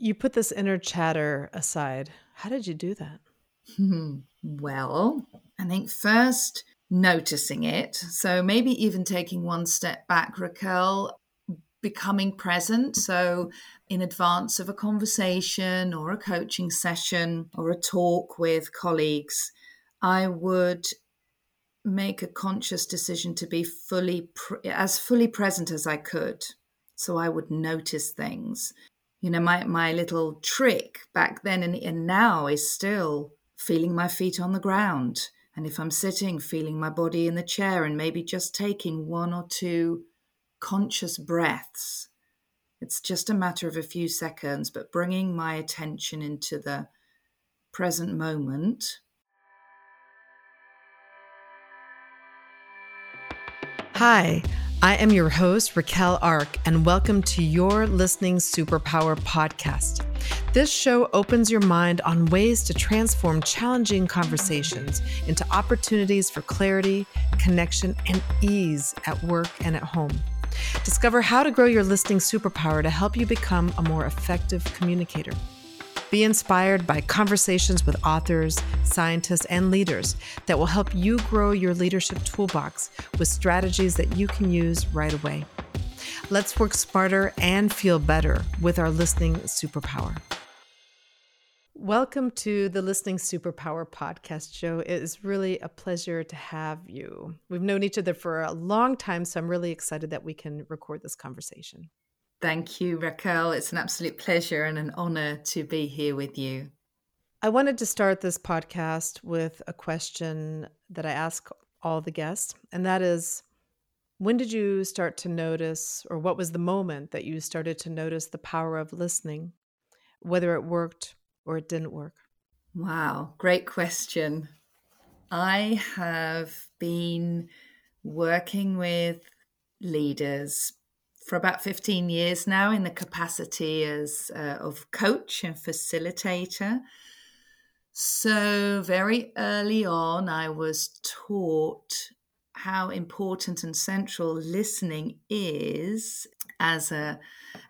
You put this inner chatter aside. How did you do that? Hmm. well, I think first noticing it. So maybe even taking one step back, Raquel, becoming present. So in advance of a conversation or a coaching session or a talk with colleagues, I would make a conscious decision to be fully as fully present as I could. So I would notice things. You know, my my little trick back then and, and now is still feeling my feet on the ground. And if I'm sitting, feeling my body in the chair and maybe just taking one or two conscious breaths. It's just a matter of a few seconds, but bringing my attention into the present moment Hi, I am your host, Raquel Ark, and welcome to your Listening Superpower podcast. This show opens your mind on ways to transform challenging conversations into opportunities for clarity, connection, and ease at work and at home. Discover how to grow your listening superpower to help you become a more effective communicator. Be inspired by conversations with authors, scientists, and leaders that will help you grow your leadership toolbox with strategies that you can use right away. Let's work smarter and feel better with our listening superpower. Welcome to the Listening Superpower podcast show. It is really a pleasure to have you. We've known each other for a long time, so I'm really excited that we can record this conversation. Thank you, Raquel. It's an absolute pleasure and an honor to be here with you. I wanted to start this podcast with a question that I ask all the guests, and that is when did you start to notice, or what was the moment that you started to notice the power of listening, whether it worked or it didn't work? Wow, great question. I have been working with leaders for about 15 years now in the capacity as uh, of coach and facilitator. So, very early on, I was taught how important and central listening is as a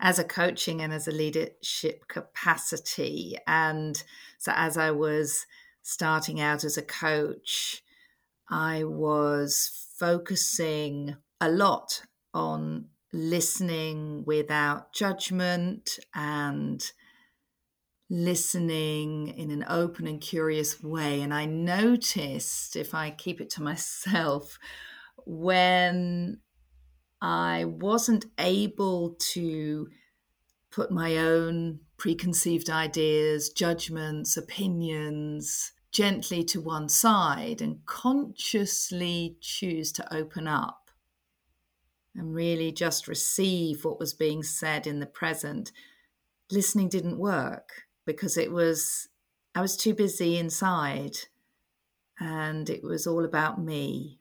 as a coaching and as a leadership capacity and so as i was starting out as a coach i was focusing a lot on listening without judgment and listening in an open and curious way. And I noticed, if I keep it to myself, when I wasn't able to put my own preconceived ideas, judgments, opinions gently to one side and consciously choose to open up and really just receive what was being said in the present, listening didn't work because it was, I was too busy inside and it was all about me.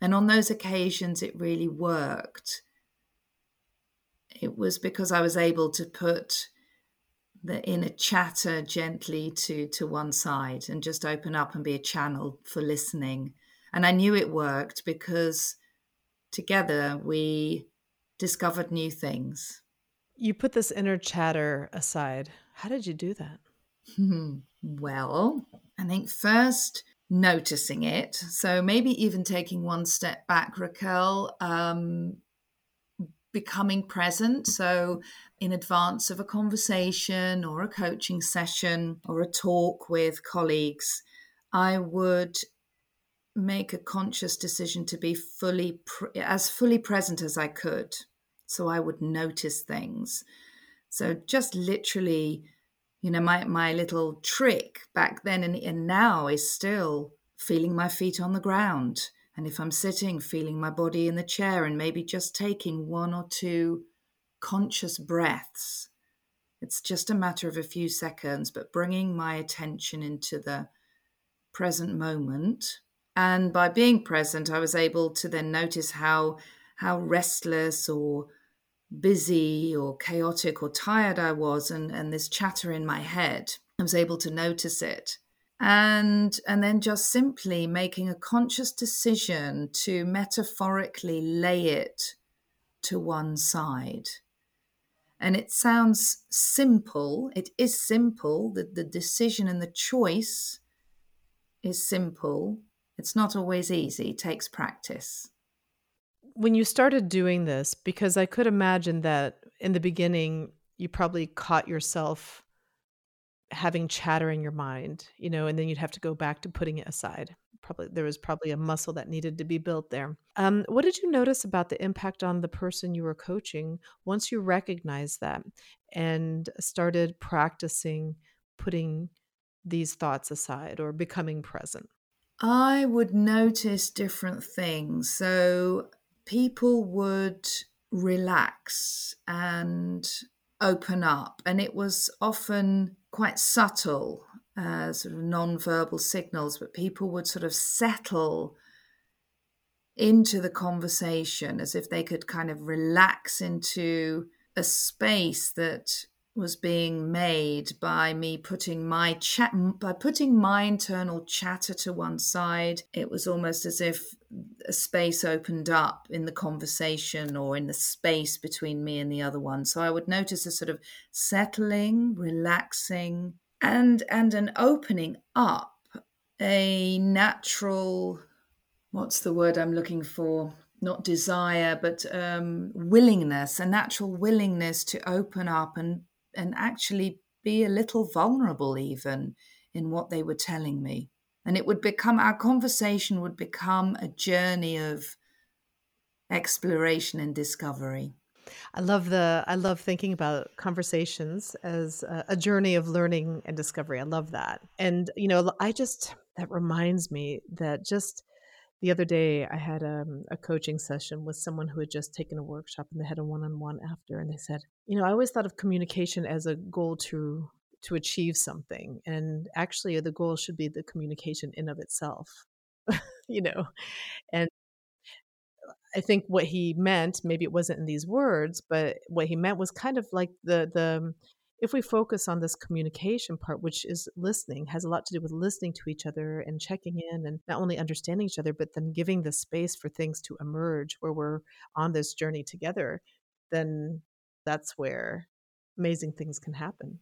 And on those occasions, it really worked. It was because I was able to put the inner chatter gently to, to one side and just open up and be a channel for listening. And I knew it worked because together we discovered new things. You put this inner chatter aside. How did you do that? well, I think first noticing it. So maybe even taking one step back, Raquel, um, becoming present. So in advance of a conversation or a coaching session or a talk with colleagues, I would make a conscious decision to be fully as fully present as I could so I would notice things. So just literally you know my my little trick back then and, and now is still feeling my feet on the ground. And if I'm sitting feeling my body in the chair and maybe just taking one or two conscious breaths. It's just a matter of a few seconds but bringing my attention into the present moment and by being present, I was able to then notice how how restless or busy or chaotic or tired I was and, and this chatter in my head. I was able to notice it. And and then just simply making a conscious decision to metaphorically lay it to one side. And it sounds simple. It is simple. The, the decision and the choice is simple. It's not always easy, it takes practice. When you started doing this, because I could imagine that in the beginning, you probably caught yourself having chatter in your mind, you know, and then you'd have to go back to putting it aside. Probably there was probably a muscle that needed to be built there. Um, what did you notice about the impact on the person you were coaching once you recognized that and started practicing putting these thoughts aside or becoming present? I would notice different things. So people would relax and open up, and it was often quite subtle, uh, sort of non-verbal signals, but people would sort of settle into the conversation as if they could kind of relax into a space that was being made by me putting my chat by putting my internal chatter to one side it was almost as if a space opened up in the conversation or in the space between me and the other one. So i would notice a sort of settling relaxing and and an opening up a natural what's the word i'm looking for? Not desire but um, willingness a natural willingness to open up and and actually be a little vulnerable even in what they were telling me. And it would become, our conversation would become a journey of exploration and discovery. I love the I love thinking about conversations as a, a, journey of learning and discovery. I love that. And you know, I just that reminds me that just the other day I had um, a coaching session with someone who had just taken a workshop and they had a one-on-one after and they said, you know, I always thought of communication as a goal to to achieve something and actually the goal should be the communication in of itself. you know. And I think what he meant, maybe it wasn't in these words, but what he meant was kind of like the the if we focus on this communication part, which is listening, has a lot to do with listening to each other and checking in and not only understanding each other, but then giving the space for things to emerge where we're on this journey together, then that's where amazing things can happen.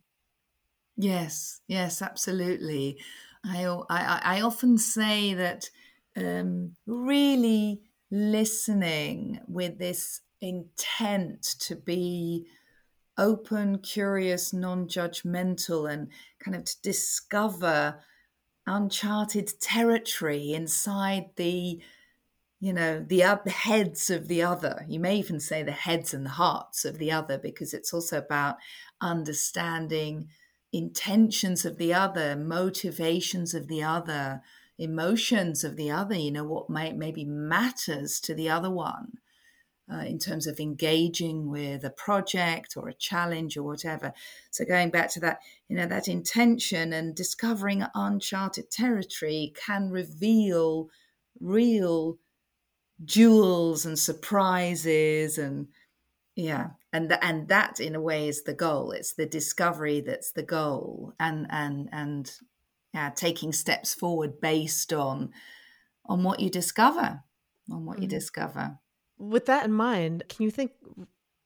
Yes, yes, absolutely. I, I, I often say that um, really listening with this intent to be open, curious, non judgmental, and kind of to discover uncharted territory inside the you know the heads of the other. You may even say the heads and the hearts of the other because it's also about understanding intentions of the other motivations of the other emotions of the other you know what might maybe matters to the other one uh, in terms of engaging with a project or a challenge or whatever. So going back to that, you know, that intention and discovering uncharted territory can reveal real jewels and surprises and yeah and th- and that in a way is the goal it's the discovery that's the goal and and and yeah taking steps forward based on on what you discover on what mm-hmm. you discover with that in mind, can you think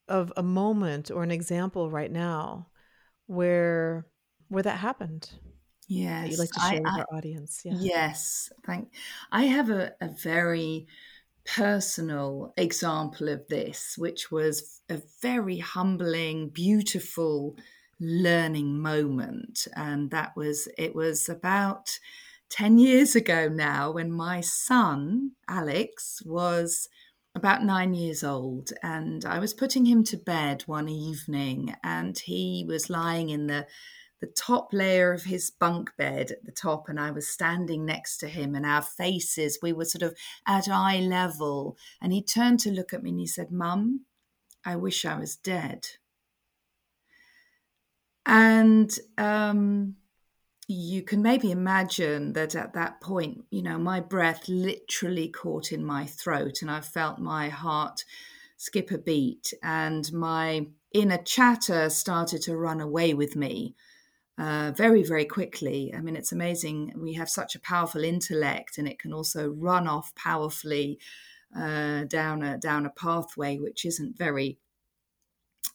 of a moment or an example right now where where that happened? Yes, that you'd like to share I, with I, our audience. Yeah. Yes, thank. I have a, a very personal example of this, which was a very humbling, beautiful learning moment, and that was it was about. 10 years ago now, when my son, Alex, was about nine years old, and I was putting him to bed one evening, and he was lying in the the top layer of his bunk bed at the top, and I was standing next to him, and our faces, we were sort of at eye level. And he turned to look at me and he said, Mum, I wish I was dead. And um, you can maybe imagine that at that point, you know, my breath literally caught in my throat and I felt my heart skip a beat and my inner chatter started to run away with me uh, very, very quickly. I mean, it's amazing. We have such a powerful intellect and it can also run off powerfully uh, down, a, down a pathway which isn't very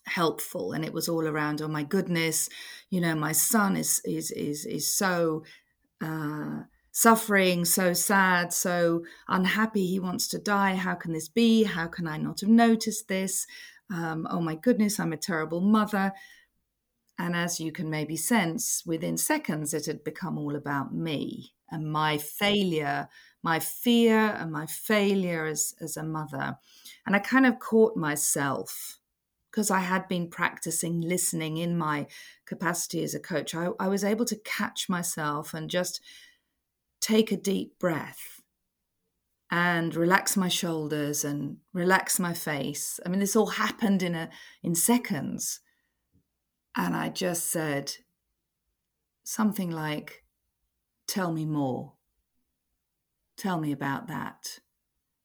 helpful and it was all around oh my goodness you know my son is is is is so uh, suffering so sad so unhappy he wants to die. How can this be? How can i not have noticed this? Um, oh my goodness i'm a terrible mother. And as you can maybe sense within seconds it had become all about me and my failure my fear and my failure as, as a mother. And i kind of caught myself because I had been practicing listening in my capacity as a coach, I, I, was able to catch myself and just take a deep breath and relax my shoulders and relax my face. I mean, this all happened in a in seconds. And I just said something like, Tell me more. Tell me about that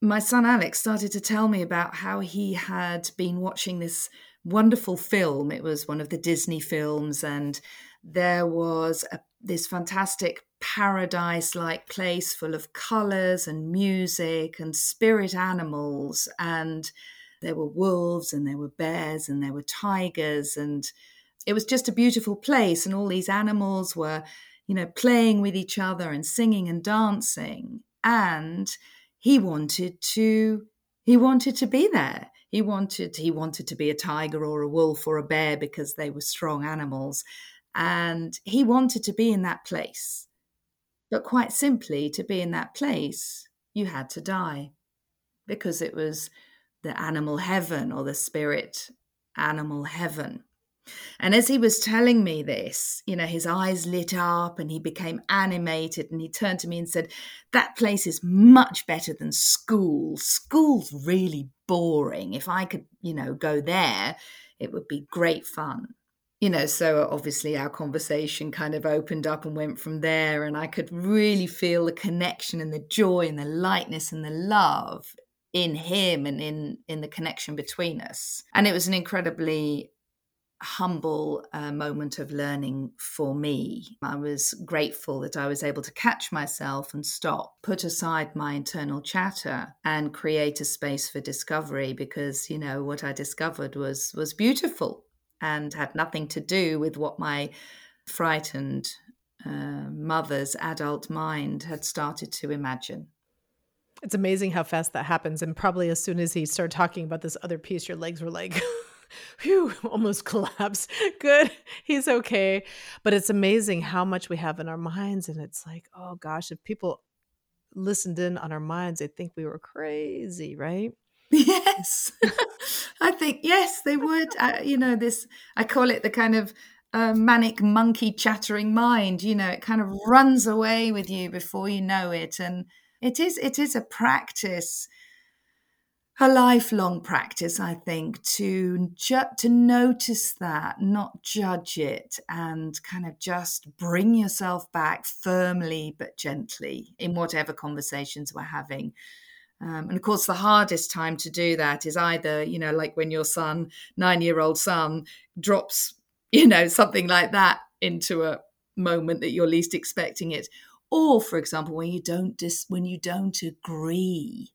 my son Alex started to tell me about how he had been watching this wonderful film. It was one of the Disney films, and there was a, this fantastic paradise like place full of colors and music and spirit animals. And there were wolves, and there were bears, and there were tigers. And it was just a beautiful place. And all these animals were, you know, playing with each other and singing and dancing. And he wanted to he wanted to be there. He wanted he wanted to be a tiger or a wolf or a bear because they were strong animals. And he wanted to be in that place. But quite simply to be in that place you had to die. Because it was the animal heaven or the spirit animal heaven and as he was telling me this, you know, his eyes lit up and he became animated and he turned to me and said, That place is much better than school. School's really boring. If I could, you know, go there, it would be great fun. You know, so obviously our conversation kind of opened up and went from there. And I could really feel the connection and the joy and the lightness and the love in him and in in the connection between us and it was an incredibly humble uh, moment of learning for me. I was grateful that I was able to catch myself and stop, put aside my internal chatter and create a space for discovery because, you know, what I discovered was was beautiful and had nothing to do with what my frightened uh, mother's adult mind had started to imagine. It's amazing how fast that happens. And probably as soon as he started talking about this other piece, your legs were like, whew, almost collapse. Good. He's okay. But it's amazing how much we have in our minds. And it's like, oh gosh, if people listened in on our minds, they'd think we were crazy, right? Yes. I think, yes, they would. Uh, you know, this, I call it the kind of uh, manic monkey chattering mind. You know, it kind of runs away with you before you know it. And it is, it is a practice a lifelong practice, I think, to ju- to notice that, not judge it, and kind of just bring yourself back firmly but gently in whatever conversations we're having. Um, and of course, the hardest time to do that is either, you know, like when your son, nine year old son, drops, you know, something like that into a moment that you're least expecting it, or, for example, when you don't dis- when you don't agree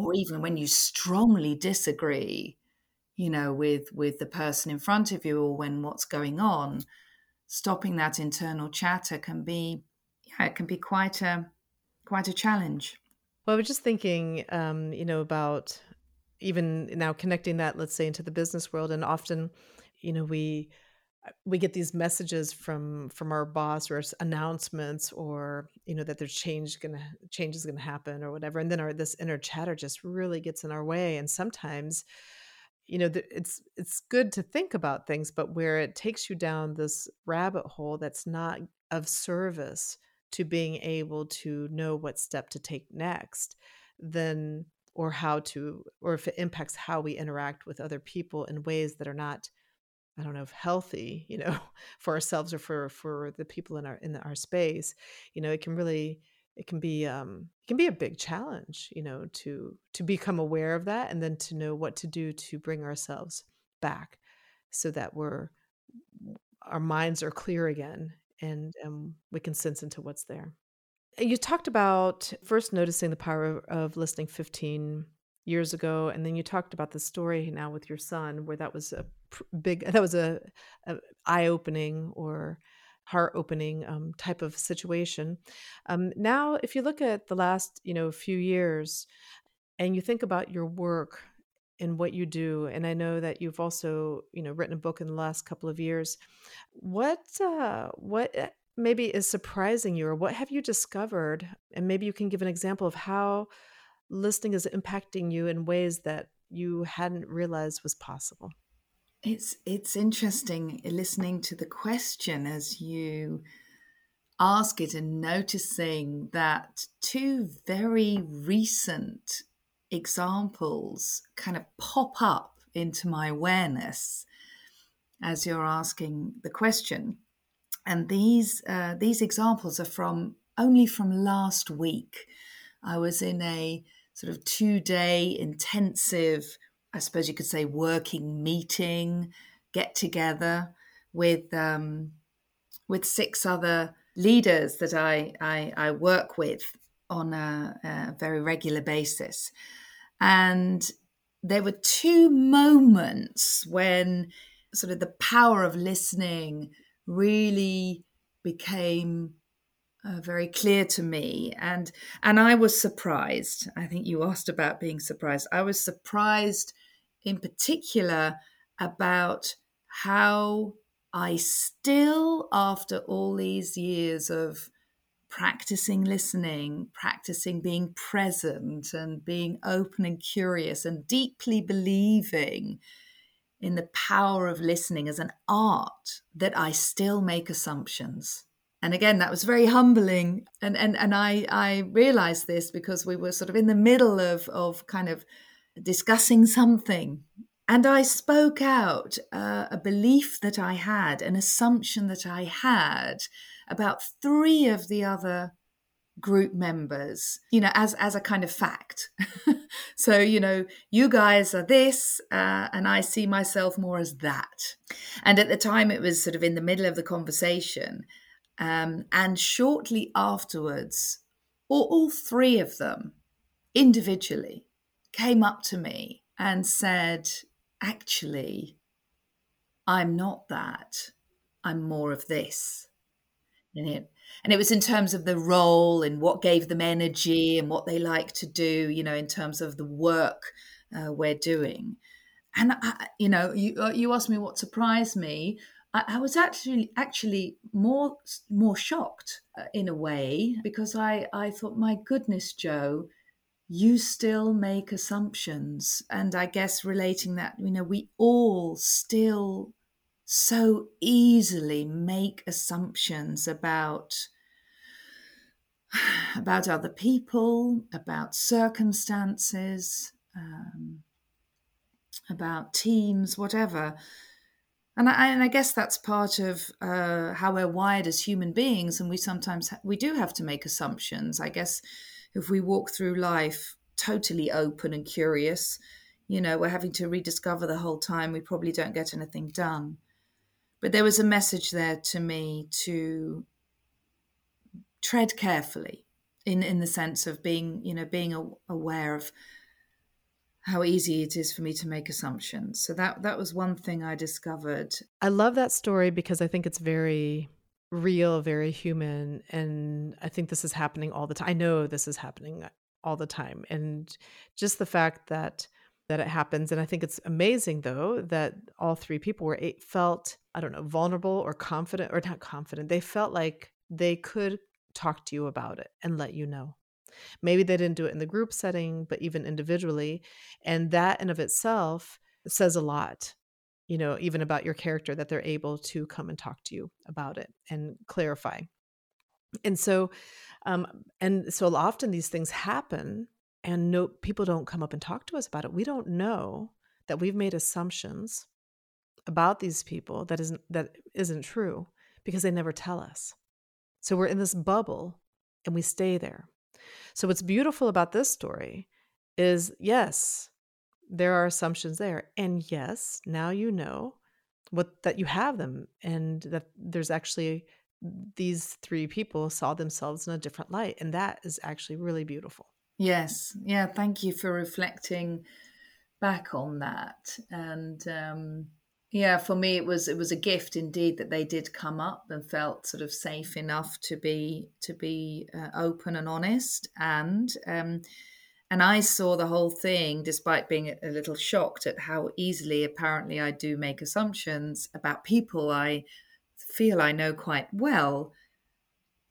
or even when you strongly disagree you know with with the person in front of you or when what's going on stopping that internal chatter can be yeah it can be quite a quite a challenge. Well i was just thinking um you know about even now connecting that let's say into the business world and often you know we we get these messages from from our boss or announcements or you know that there's change gonna change is gonna happen or whatever and then our this inner chatter just really gets in our way and sometimes you know it's it's good to think about things but where it takes you down this rabbit hole that's not of service to being able to know what step to take next then or how to or if it impacts how we interact with other people in ways that are not I don't know if healthy, you know, for ourselves or for for the people in our in our space, you know, it can really it can be um it can be a big challenge, you know, to to become aware of that and then to know what to do to bring ourselves back so that we're our minds are clear again and um, we can sense into what's there. You talked about first noticing the power of listening 15 years ago and then you talked about the story now with your son where that was a big that was a, a eye-opening or heart-opening um, type of situation. Um, now if you look at the last you know few years and you think about your work and what you do and i know that you've also you know written a book in the last couple of years what uh, what eh, maybe is surprising you or what have you discovered? And maybe you can give an example of how listening is impacting you in ways that you hadn't realized was possible it's it's interesting listening to the question as you ask it and noticing that two very recent examples kind of pop up into my awareness as you're asking the question. And these uh, these examples are from only from last week. I was in a sort of two day intensive, I suppose you could say, working meeting, get together with um, with six other leaders that I, I, I work with on a, a very regular basis. And there were two moments when sort of the power of listening really became uh, very clear to me and and I was surprised I think you asked about being surprised I was surprised in particular about how I still after all these years of practicing listening, practicing being present and being open and curious and deeply believing in the power of listening as an art that I still make assumptions. And again, that was very humbling. And, and, and I, I realized this because we were sort of in the middle of, of kind of discussing something. And I spoke out uh, a belief that I had, an assumption that I had about three of the other group members you know as as a kind of fact so you know you guys are this uh, and i see myself more as that and at the time it was sort of in the middle of the conversation um, and shortly afterwards all, all three of them individually came up to me and said actually i'm not that. I'm more of this. And it and it was in terms of the role and what gave them energy and what they like to do you know in terms of the work uh, we're doing. And I, you know you uh, you asked me what surprised me I, I was actually actually more more shocked uh, in a way because I I thought my goodness Jo you still make assumptions and I guess relating that you know we all still so easily make assumptions about about other people, about circumstances, um, about teams, whatever. And I, and I, guess that's part of uh, how we're wired as human beings, and we sometimes ha- we do have to make assumptions. I guess if we walk through life totally open and curious, you know, we're having to rediscover the whole time. We probably don't get anything done. But there was a message there to me to tread carefully in, in the sense of being, you know, being aware of how easy it is for me to make assumptions. So that that was one thing I discovered. I love that story because I think it's very real, very human and I think this is happening all the time. I know this is happening all the time and just the fact that that it happens. And I think it's amazing, though, that all three people were felt, I don't know, vulnerable or confident, or not confident. They felt like they could talk to you about it and let you know. Maybe they didn't do it in the group setting, but even individually. And that in of itself says a lot, you know, even about your character, that they're able to come and talk to you about it and clarify. And so, um, and so often these things happen and no people don't come up and talk to us about it we don't know that we've made assumptions about these people that isn't that isn't true because they never tell us so we're in this bubble and we stay there so what's beautiful about this story is yes there are assumptions there and yes now you know what that you have them and that there's actually these three people saw themselves in a different light and that is actually really beautiful Yes. Yeah. Thank you for reflecting back on that. And um, Yeah, for me it was it was a gift indeed that they did come up and felt sort of safe enough to be to be uh, open and honest and um, and I saw the whole thing despite being a little shocked at how easily apparently I do make assumptions about people I feel I know quite well.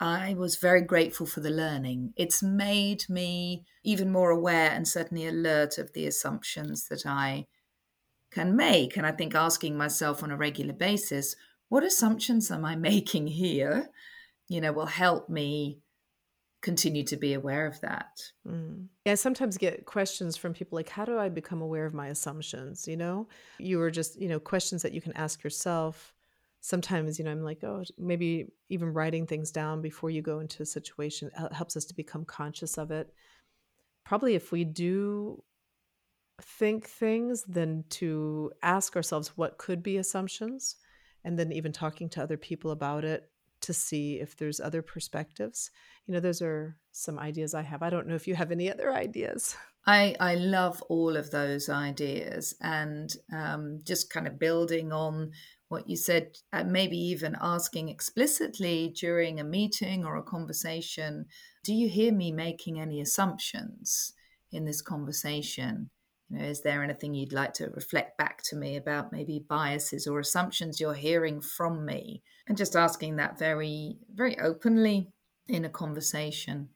I was very grateful for the learning. It's made me even more aware and certainly alert of the assumptions that I can make. And I think asking myself on a regular basis, what assumptions am I making here? You know, will help me continue to be aware of that. Mm. Yeah, I sometimes get questions from people like, how do I become aware of my assumptions? You know, you were just, you know, questions that you can ask yourself. Sometimes, you know, I'm like, oh, maybe even writing things down before you go into a situation helps us to become conscious of it. Probably if we do think things than to ask ourselves what could be assumptions and then even talking to other people about it to see if there's other perspectives. You know those are some ideas i have. I don't know if you have any other ideas. I i love all of those ideas and um, just kind of building on what you said uh, maybe even asking explicitly during a meeting or a conversation do you hear me making any assumptions in this conversation you know, is there anything you'd like to reflect back to me about maybe biases or assumptions you're hearing from me? And just asking that very, very openly in a conversation.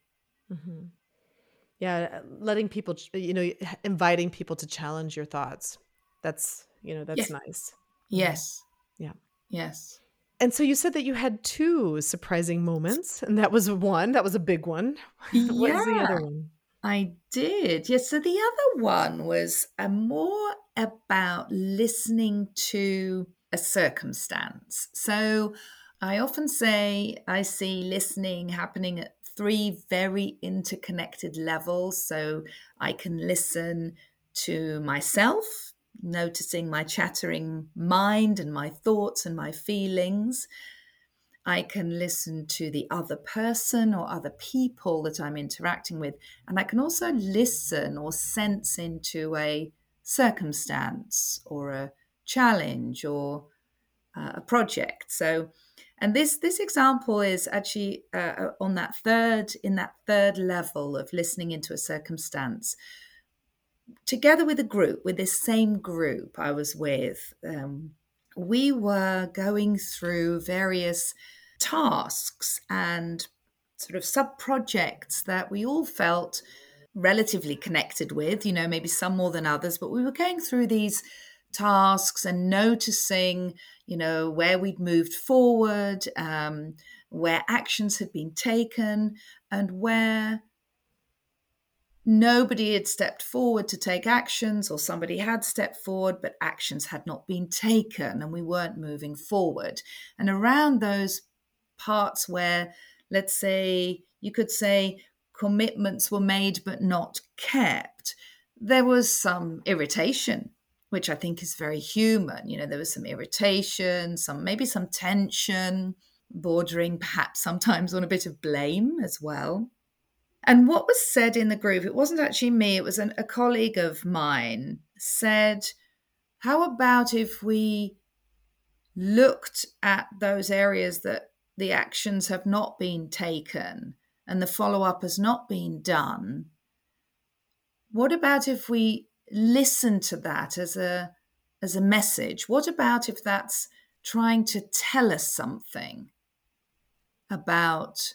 Mm-hmm. Yeah, letting people, you know, inviting people to challenge your thoughts. That's, you know, that's yes. nice. Yes. Yeah. Yes. And so you said that you had two surprising moments, and that was one. That was a big one. Yeah. what is the other one? I did. Yes. So the other one was a uh, more about listening to a circumstance. So I often say I see listening happening at three very interconnected levels. So I can listen to myself, noticing my chattering mind and my thoughts and my feelings. I can listen to the other person or other people that I'm interacting with. And I can also listen or sense into a circumstance or a challenge or uh, a project. So, and this this example is actually uh, uh, on that third in that third level of listening into a circumstance. Together with a group, with this same group I was with, um, we were going through various tasks and sort of sub projects that we all felt relatively connected with, you know, maybe some more than others, but we were going through these tasks and noticing, you know, where we'd moved forward, um, where actions had been taken, and where nobody had stepped forward to take actions, or somebody had stepped forward, but actions had not been taken, and we weren't moving forward. And around those parts where, let's say, you could say commitments were made but not kept, there was some irritation, which I think is very human. You know, there was some irritation, some maybe some tension, bordering perhaps sometimes on a bit of blame as well. And what was said in the group, it wasn't actually me, it was an, a colleague of mine, said, How about if we looked at those areas that the actions have not been taken and the follow up has not been done, what about if we listen to that as a as a message? What about if that's trying to tell us something about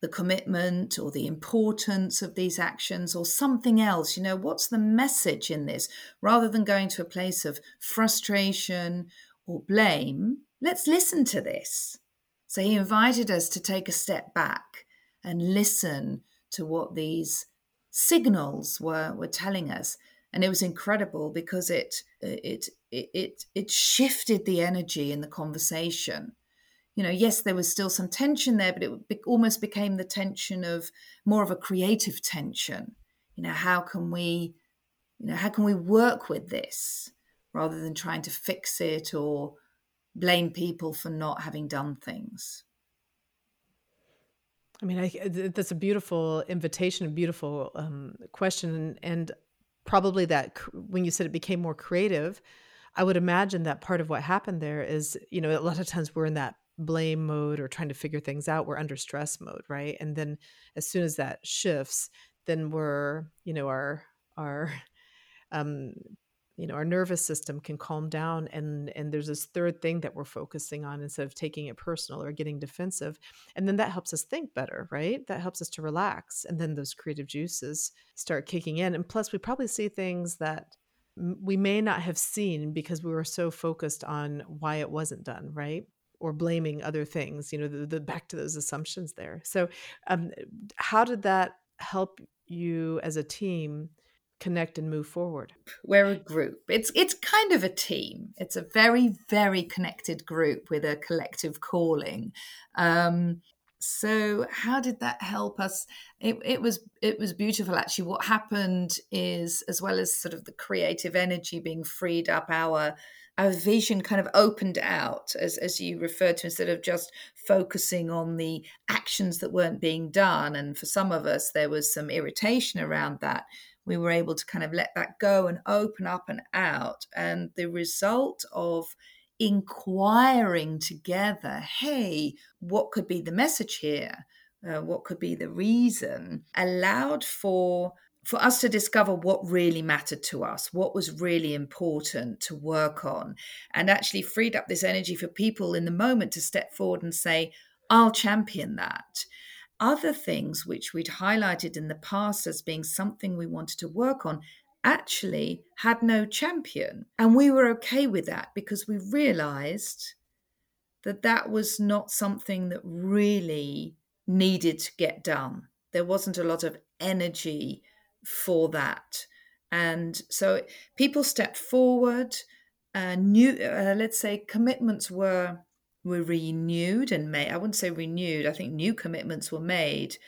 the commitment or the importance of these actions or something else? You know, what's the message in this? Rather than going to a place of frustration or blame, let's listen to this. So he invited us to take a step back and listen to what these signals were, were telling us. And it was incredible because it, it, it, it, shifted the energy in the conversation. You know, yes, there was still some tension there, but it almost became the tension of more of a creative tension. You know, how can we, you know, how can we work with this rather than trying to fix it or blame people for not having done things. I mean, I, that's a beautiful invitation, a beautiful um, question, and, and probably that when you said it became more creative, I would imagine that part of what happened there is, you know, a lot of times we're in that blame mode or trying to figure things out. We're under stress mode, right? And then as soon as that shifts, then we're, you know, our our um you know our nervous system can calm down and and there's this third thing that we're focusing on instead of taking it personal or getting defensive and then that helps us think better right? That helps us to relax and then those creative juices start kicking in and plus we probably see things that we may not have seen because we were so focused on why it wasn't done right? Or blaming other things you know the, the back to those assumptions there. So um, how did that help you as a team connect and move forward. We're a group. It's it's kind of a team. It's a very very connected group with a collective calling. Um, so how did that help us? It, it was it was beautiful actually. What happened is as well as sort of the creative energy being freed up our our vision kind of opened out as, as you referred to instead of just focusing on the actions that weren't being done. And for some of us there was some irritation around that we were able to kind of let that go and open up and out. And the result of inquiring together hey what could be the message here? Uh, what could be the reason? allowed for for us to discover what really mattered to us, what was really important to work on, and actually freed up this energy for people in the moment to step forward and say, I'll champion that. Other things which we'd highlighted in the past as being something we wanted to work on actually had no champion. And we were okay with that because we realized that that was not something that really needed to get done. There wasn't a lot of energy for that. And so people stepped forward. Uh, new, uh, let's say, commitments were were renewed and made. I wouldn't say renewed. I think new commitments were made,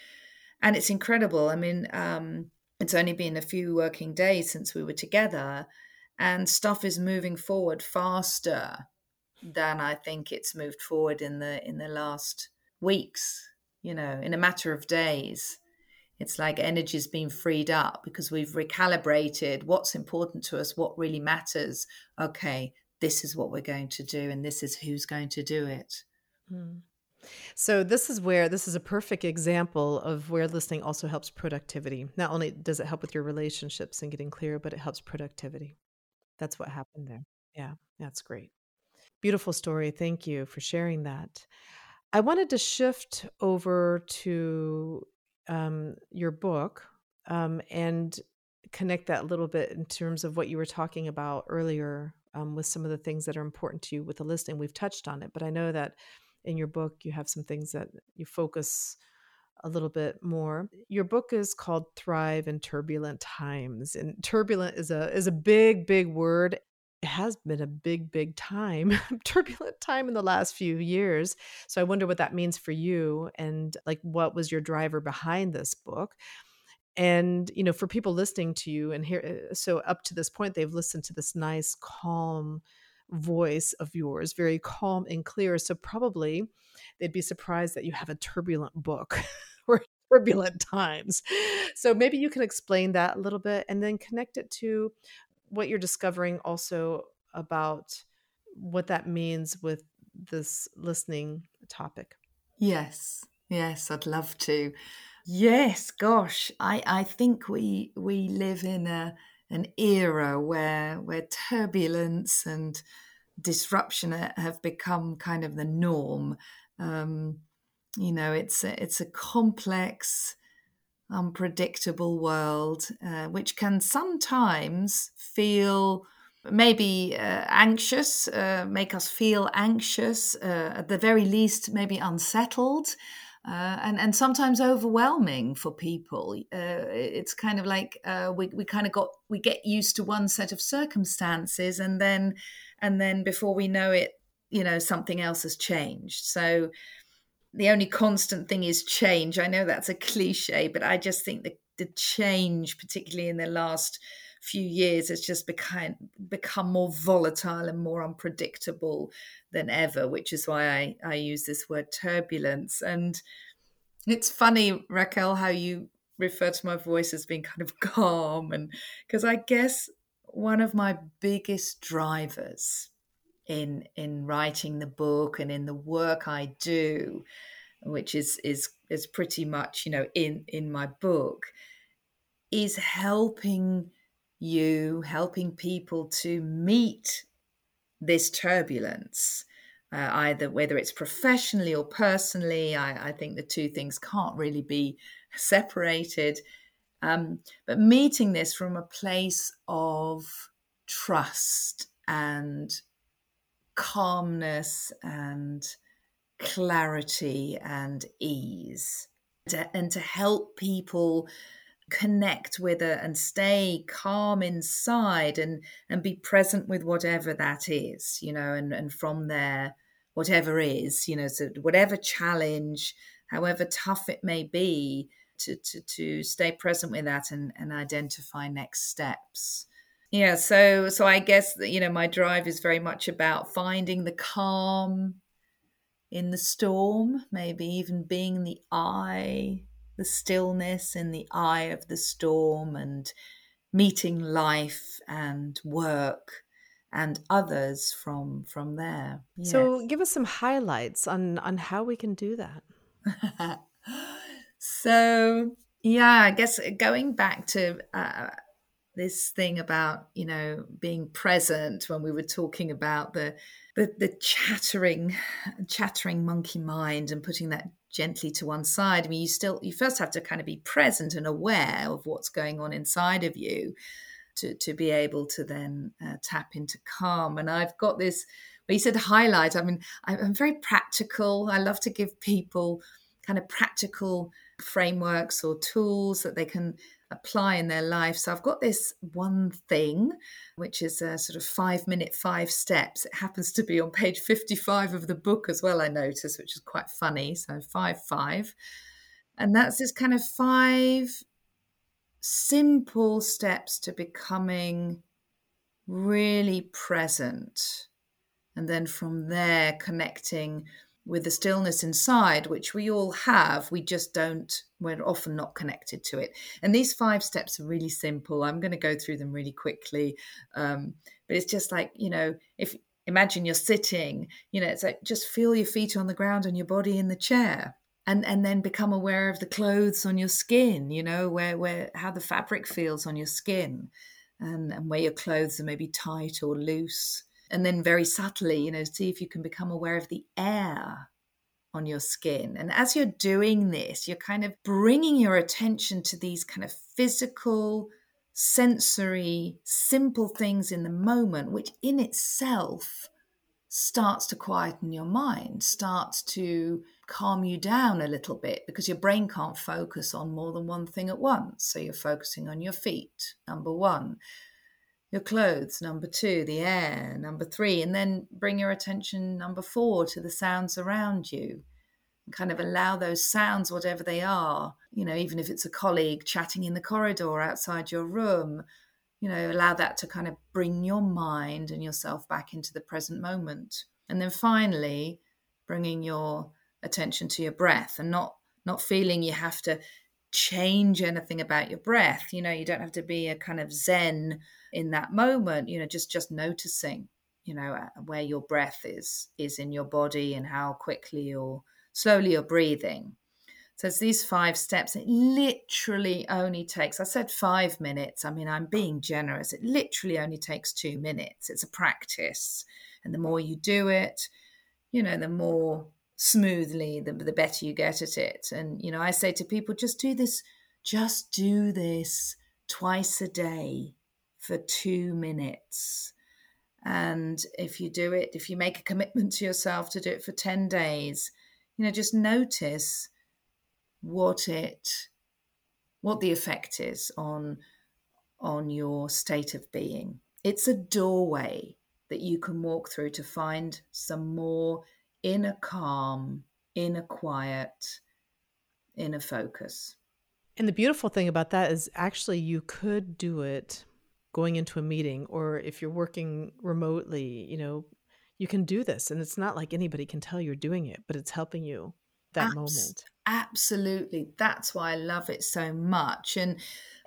and it's incredible. I mean, um, it's only been a few working days since we were together, and stuff is moving forward faster than I think it's moved forward in the in the last weeks. You know, in a matter of days. It's like energy's been freed up because we've recalibrated what's important to us, what really matters. Okay, this is what we're going to do, and this is who's going to do it. Mm. So this is where this is a perfect example of where listening also helps productivity. Not only does it help with your relationships and getting clear, but it helps productivity. That's what happened there. Yeah, that's great. Beautiful story. Thank you for sharing that. I wanted to shift over to um, your book um, and connect that a little bit in terms of what you were talking about earlier um, with some of the things that are important to you with the listening. We've touched on it, but I know that in your book you have some things that you focus a little bit more. Your book is called Thrive in Turbulent Times, and turbulent is a is a big big word it has been a big, big time, turbulent time in the last few years. So I wonder what that means for you and like what was your driver behind this book? And, you know, for people listening to you and here, uh, so up to this point, they've listened to this nice, calm voice of yours, very calm and clear. So probably they'd be surprised that you have a turbulent book or turbulent times. So maybe you can explain that a little bit and then connect it to what you're discovering also about what that means with this listening topic. Yes, yes, I'd love to. Yes, gosh, I, I think we we live in a an era where where turbulence and disruption have become kind of the norm. Um, you know, it's a, it's a complex unpredictable world, uh, which can sometimes feel maybe uh, anxious, uh, make us feel anxious, uh, at the very least, maybe unsettled. Uh, and and sometimes overwhelming for people. Uh, it's kind of like we we kind of got we get used to one set of circumstances, and then and then before we know it, you know something else has changed. So the only constant thing is change. I know that's a cliche, but I just think that the change, particularly in the last few years, has just become become more volatile and more unpredictable than ever. Which is why I, I use this word turbulence. And it's funny, Raquel, how you refer to my voice as being kind of calm, and because I guess one of my biggest drivers in in writing the book and in the work I do, which is is is pretty much you know in in my book, is helping you, helping people to meet this turbulence. Uh, either whether it's professionally or personally, I, I, think the two things can't really be separated. Um, but meeting this from a place of trust and calmness and clarity and ease, to, and to help people connect with it and stay calm inside and and be present with whatever that is you know and and from there whatever is you know so whatever challenge however tough it may be to to, to stay present with that and and identify next steps. Yeah so so i guess that you know my drive is very much about finding the calm in the storm maybe even being the eye the stillness in the eye of the storm and meeting life and work and others from from there yes. so give us some highlights on on how we can do that so yeah i guess going back to uh, this thing about you know being present when we were talking about the the, the chattering chattering monkey mind and putting that gently to one side. I mean, you still, you first have to kind of be present and aware of what's going on inside of you to, to be able to then uh, tap into calm. And I've got this, well, you said highlight. I mean, I'm very practical. I love to give people kind of practical frameworks or tools that they can apply in their life. So I've got this one thing, which is a sort of five minute, five steps. It happens to be on page 55 of the book as well, I notice, which is quite funny. So five, five. And that's this kind of five simple steps to becoming really present. And then from there, connecting with the stillness inside, which we all have, we just don't, we're often not connected to it. And these five steps are really simple. I'm going to go through them really quickly. Um, but it's just like, you know, if imagine you're sitting, you know, it's like just feel your feet on the ground and your body in the chair. And, and then become aware of the clothes on your skin, you know, where, where how the fabric feels on your skin and, and where your clothes are maybe tight or loose and then very subtly you know see if you can become aware of the air on your skin. And as you're doing this you're kind of bringing your attention to these kind of physical sensory simple things in the moment which in itself starts to quieten your mind starts to calm you down a little bit because your brain can't focus on more than one thing at once. So you're focusing on your feet number 1 your clothes, number two, the air, number three, and then bring your attention, number four, to the sounds around you. And kind of allow those sounds, whatever they are, you know, even if it's a colleague chatting in the corridor outside your room, you know, allow that to kind of bring your mind and yourself back into the present moment. And then finally, bringing your attention to your breath and not not feeling you have to change anything about your breath. You know you don't have to be a kind of zen in that moment you know just just noticing you know uh, where your breath is is in your body and how quickly or slowly you're breathing. So it's these five steps. It literally only takes i said five minutes. I mean i'm being generous. It literally only takes two minutes. It's a practice. And the more you do it you know the more smoothly the, the better you get at it and you know i say to people just do this just do this twice a day for two minutes. And if you do it, if you make a commitment to yourself to do it for 10 days, you know, just notice what it what the effect is on on your state of being. It's a doorway that you can walk through to find some more inner calm, inner quiet, inner focus. And the beautiful thing about that is actually you could do it going into a meeting or if you're working remotely, you know, you can do this and it's not like anybody can tell you're doing it, but it's helping you that Abs- moment. Absolutely. That's why I love it so much. And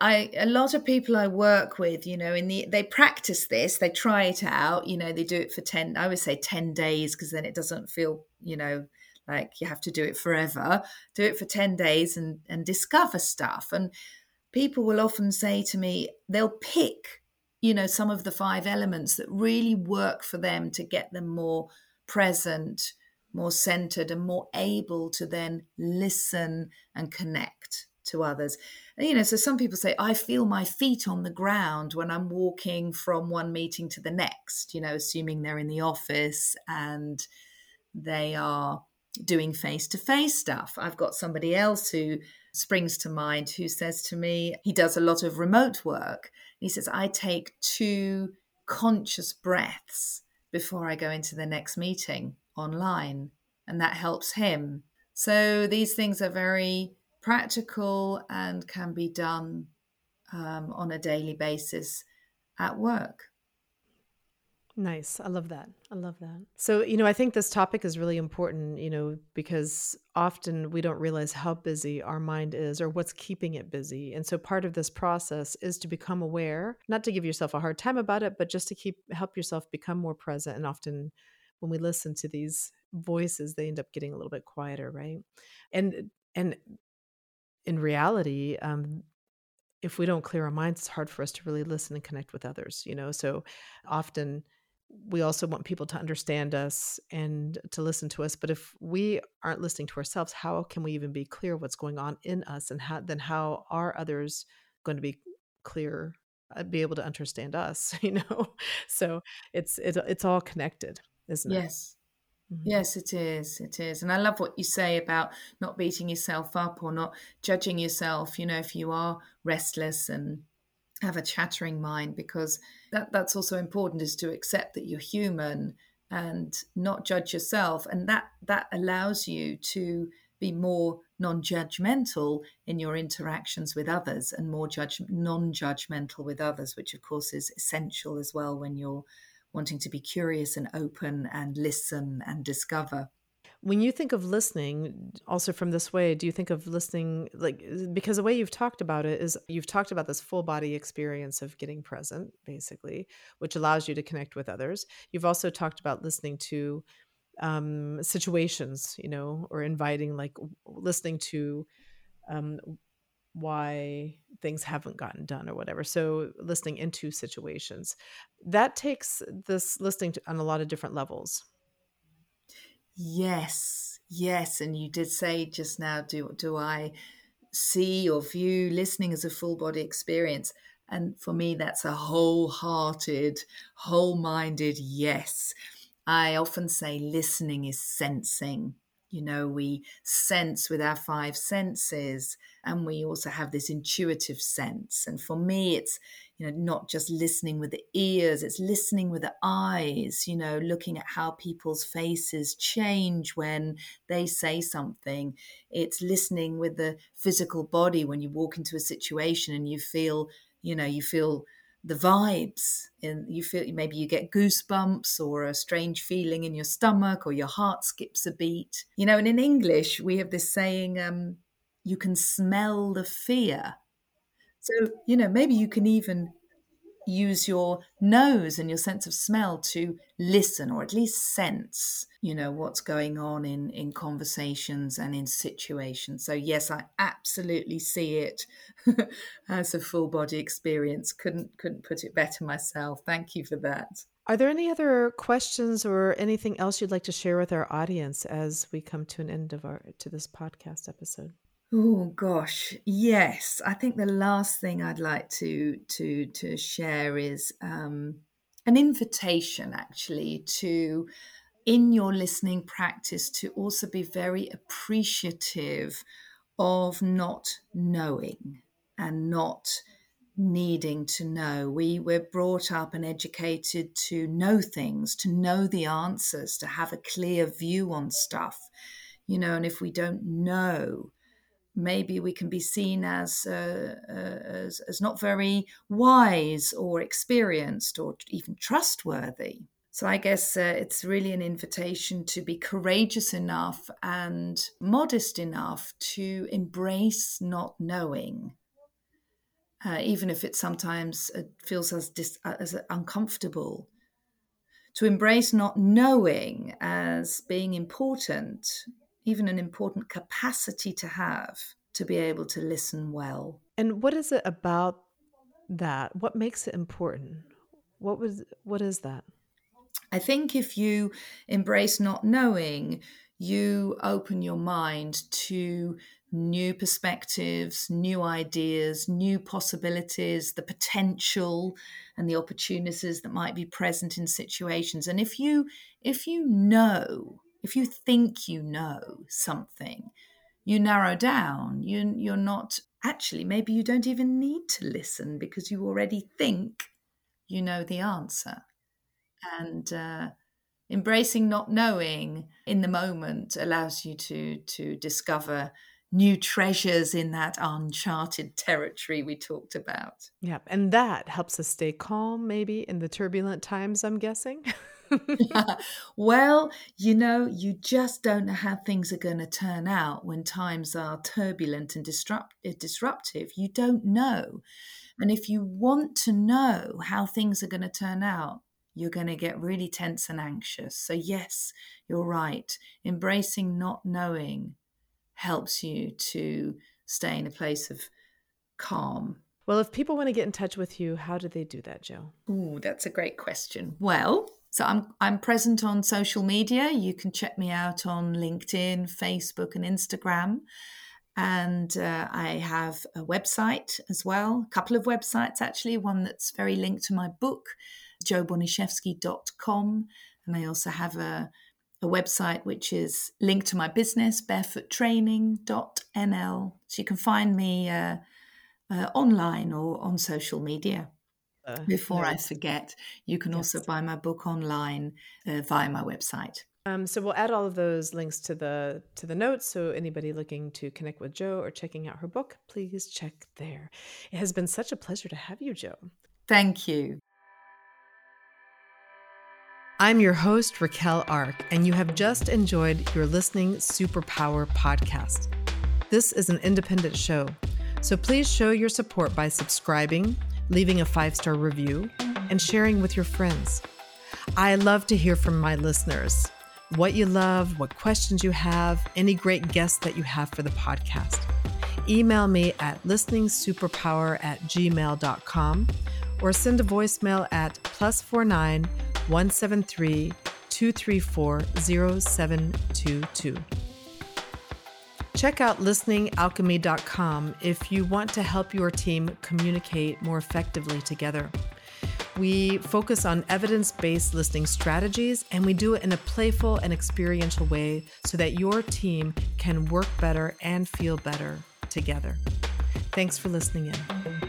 I a lot of people I work with, you know, in the they practice this, they try it out, you know, they do it for 10 I would say 10 days because then it doesn't feel, you know, like you have to do it forever. Do it for 10 days and and discover stuff. And people will often say to me, they'll pick, you know, some of the five elements that really work for them to get them more present, more centered and more able to then listen and connect to others. You know so some people say i feel my feet on the ground when i'm walking from one meeting to the next you know assuming they're in the office and they are doing face to face stuff. I've got somebody else who springs to mind who says to me he does a lot of remote work. He says i take two conscious breaths before i go into the next meeting online and that helps him so these things are very practical and can be done um, on a daily basis at work. Nice. I love that. I love that. So, you know, I think this topic is really important, you know, because often we don't realize how busy our mind is or what's keeping it busy. And so part of this process is to become aware, not to give yourself a hard time about it, but just to keep help yourself become more present. And often when we listen to these voices, they end up getting a little bit quieter, right? And and in reality, um, if we don't clear our minds, it's hard for us to really listen and connect with others, you know? So often we also want people to understand us and to listen to us. But if we aren't listening to ourselves, how can we even be clear what's going on in us? And how, then how are others going to be clear, uh, be able to understand us, you know? So it's, it, it's all connected, isn't yes. it? Yes. Mm-hmm. Yes, it is. It is. And I love what you say about not beating yourself up or not judging yourself, you know, if you are restless and have a chattering mind, because that, that's also important is to accept that you're human and not judge yourself. And that that allows you to be more non-judgmental in your interactions with others and more judge non-judgmental with others, which of course is essential as well when you're wanting to be curious and open and listen and discover. When you think of listening, also from this way, do you think of listening like because the way you've talked about it is you've talked about this full body experience of getting present, basically, which allows you to connect with others. You've also talked about listening to um, situations, you know, or inviting, like listening to um, why things haven't gotten done or whatever. So listening into situations. That takes this listening to, on a lot of different levels. Yes. Yes, and you did say just now do do I see or view listening as a full body experience? And for me that's a wholehearted, whole-minded yes. I often say listening is sensing you know we sense with our five senses and we also have this intuitive sense. And for me it's you know not just listening with the ears it's listening with the eyes you know looking at how people's faces change when they say something. It's listening with the physical body when you walk into a situation and you feel you know you feel the vibes and you feel maybe you get goosebumps or a strange feeling in your stomach or your heart skips a beat. You know and in english we have this saying um, you can smell the fear. So you know maybe you can even use your nose and your sense of smell to listen or at least sense you know what's going on in in conversations and in situations. So yes i absolutely see it as a full body experience. Couldn't couldn't put it better myself. Thank you for that. Are there any other questions or anything else you'd like to share with our audience as we come to an end of our to this podcast episode Oh gosh, yes. I think the last thing I'd like to to to share is um, an invitation, actually, to in your listening practice to also be very appreciative of not knowing and not needing to know. We were brought up and educated to know things, to know the answers, to have a clear view on stuff, you know. And if we don't know maybe we can be seen as, uh, uh, as, as not very wise or experienced or even trustworthy. So I guess uh, it's really an invitation to be courageous enough and modest enough to embrace not knowing. Uh, even if it sometimes uh, feels as dis- uh, as uncomfortable, to embrace not knowing as being important, even an important capacity to have to be able to listen well. And what is it about that? What makes it important? What was what is that? I think if you embrace not knowing, you open your mind to new perspectives, new ideas, new possibilities, the potential and the opportunities that might be present in situations. And if you if you know, if you think you know something, you narrow down. You you're not actually maybe you don't even need to listen because you already think you know the answer. And uh, embracing not knowing in the moment allows you to to discover new treasures in that uncharted territory we talked about. Yeah, and that helps us stay calm maybe in the turbulent times, I'm guessing. well, you know, you just don't know how things are going to turn out when times are turbulent and disrupt- eh, disruptive. You don't know. And if you want to know how things are going to turn out, you're going to get really tense and anxious. So, yes, you're right. Embracing not knowing helps you to stay in a place of calm. Well, if people want to get in touch with you, how do they do that, Jo? Ooh, that's a great question. Well, so I'm I'm present on social media. You can check me out on LinkedIn, Facebook, and Instagram. And uh, I have a website as well, a couple of websites actually. One that's very linked to my book, joboniszewski.com. And I also have a, a website which is linked to my business, barefoottraining.nl. So you can find me uh, uh, online or on social media. Uh, Before I forget, you can yes. also buy my book online uh, via my website. Um, so we'll add all of those links to the to the notes. So anybody looking to connect with Jo or checking out her book, please check there. It has been such a pleasure to have you, Jo. Thank you. I'm your host, Raquel Ark, and you have just enjoyed your Listening Superpower podcast. This is an independent show, so please show your support by subscribing, leaving a five star review, and sharing with your friends. I love to hear from my listeners what you love, what questions you have, any great guests that you have for the podcast. Email me at listeningsuperpower at gmail.com or send a voicemail at plus four nine 173 234 0722. Check out listeningalchemy.com if you want to help your team communicate more effectively together. We focus on evidence based listening strategies and we do it in a playful and experiential way so that your team can work better and feel better together. Thanks for listening in.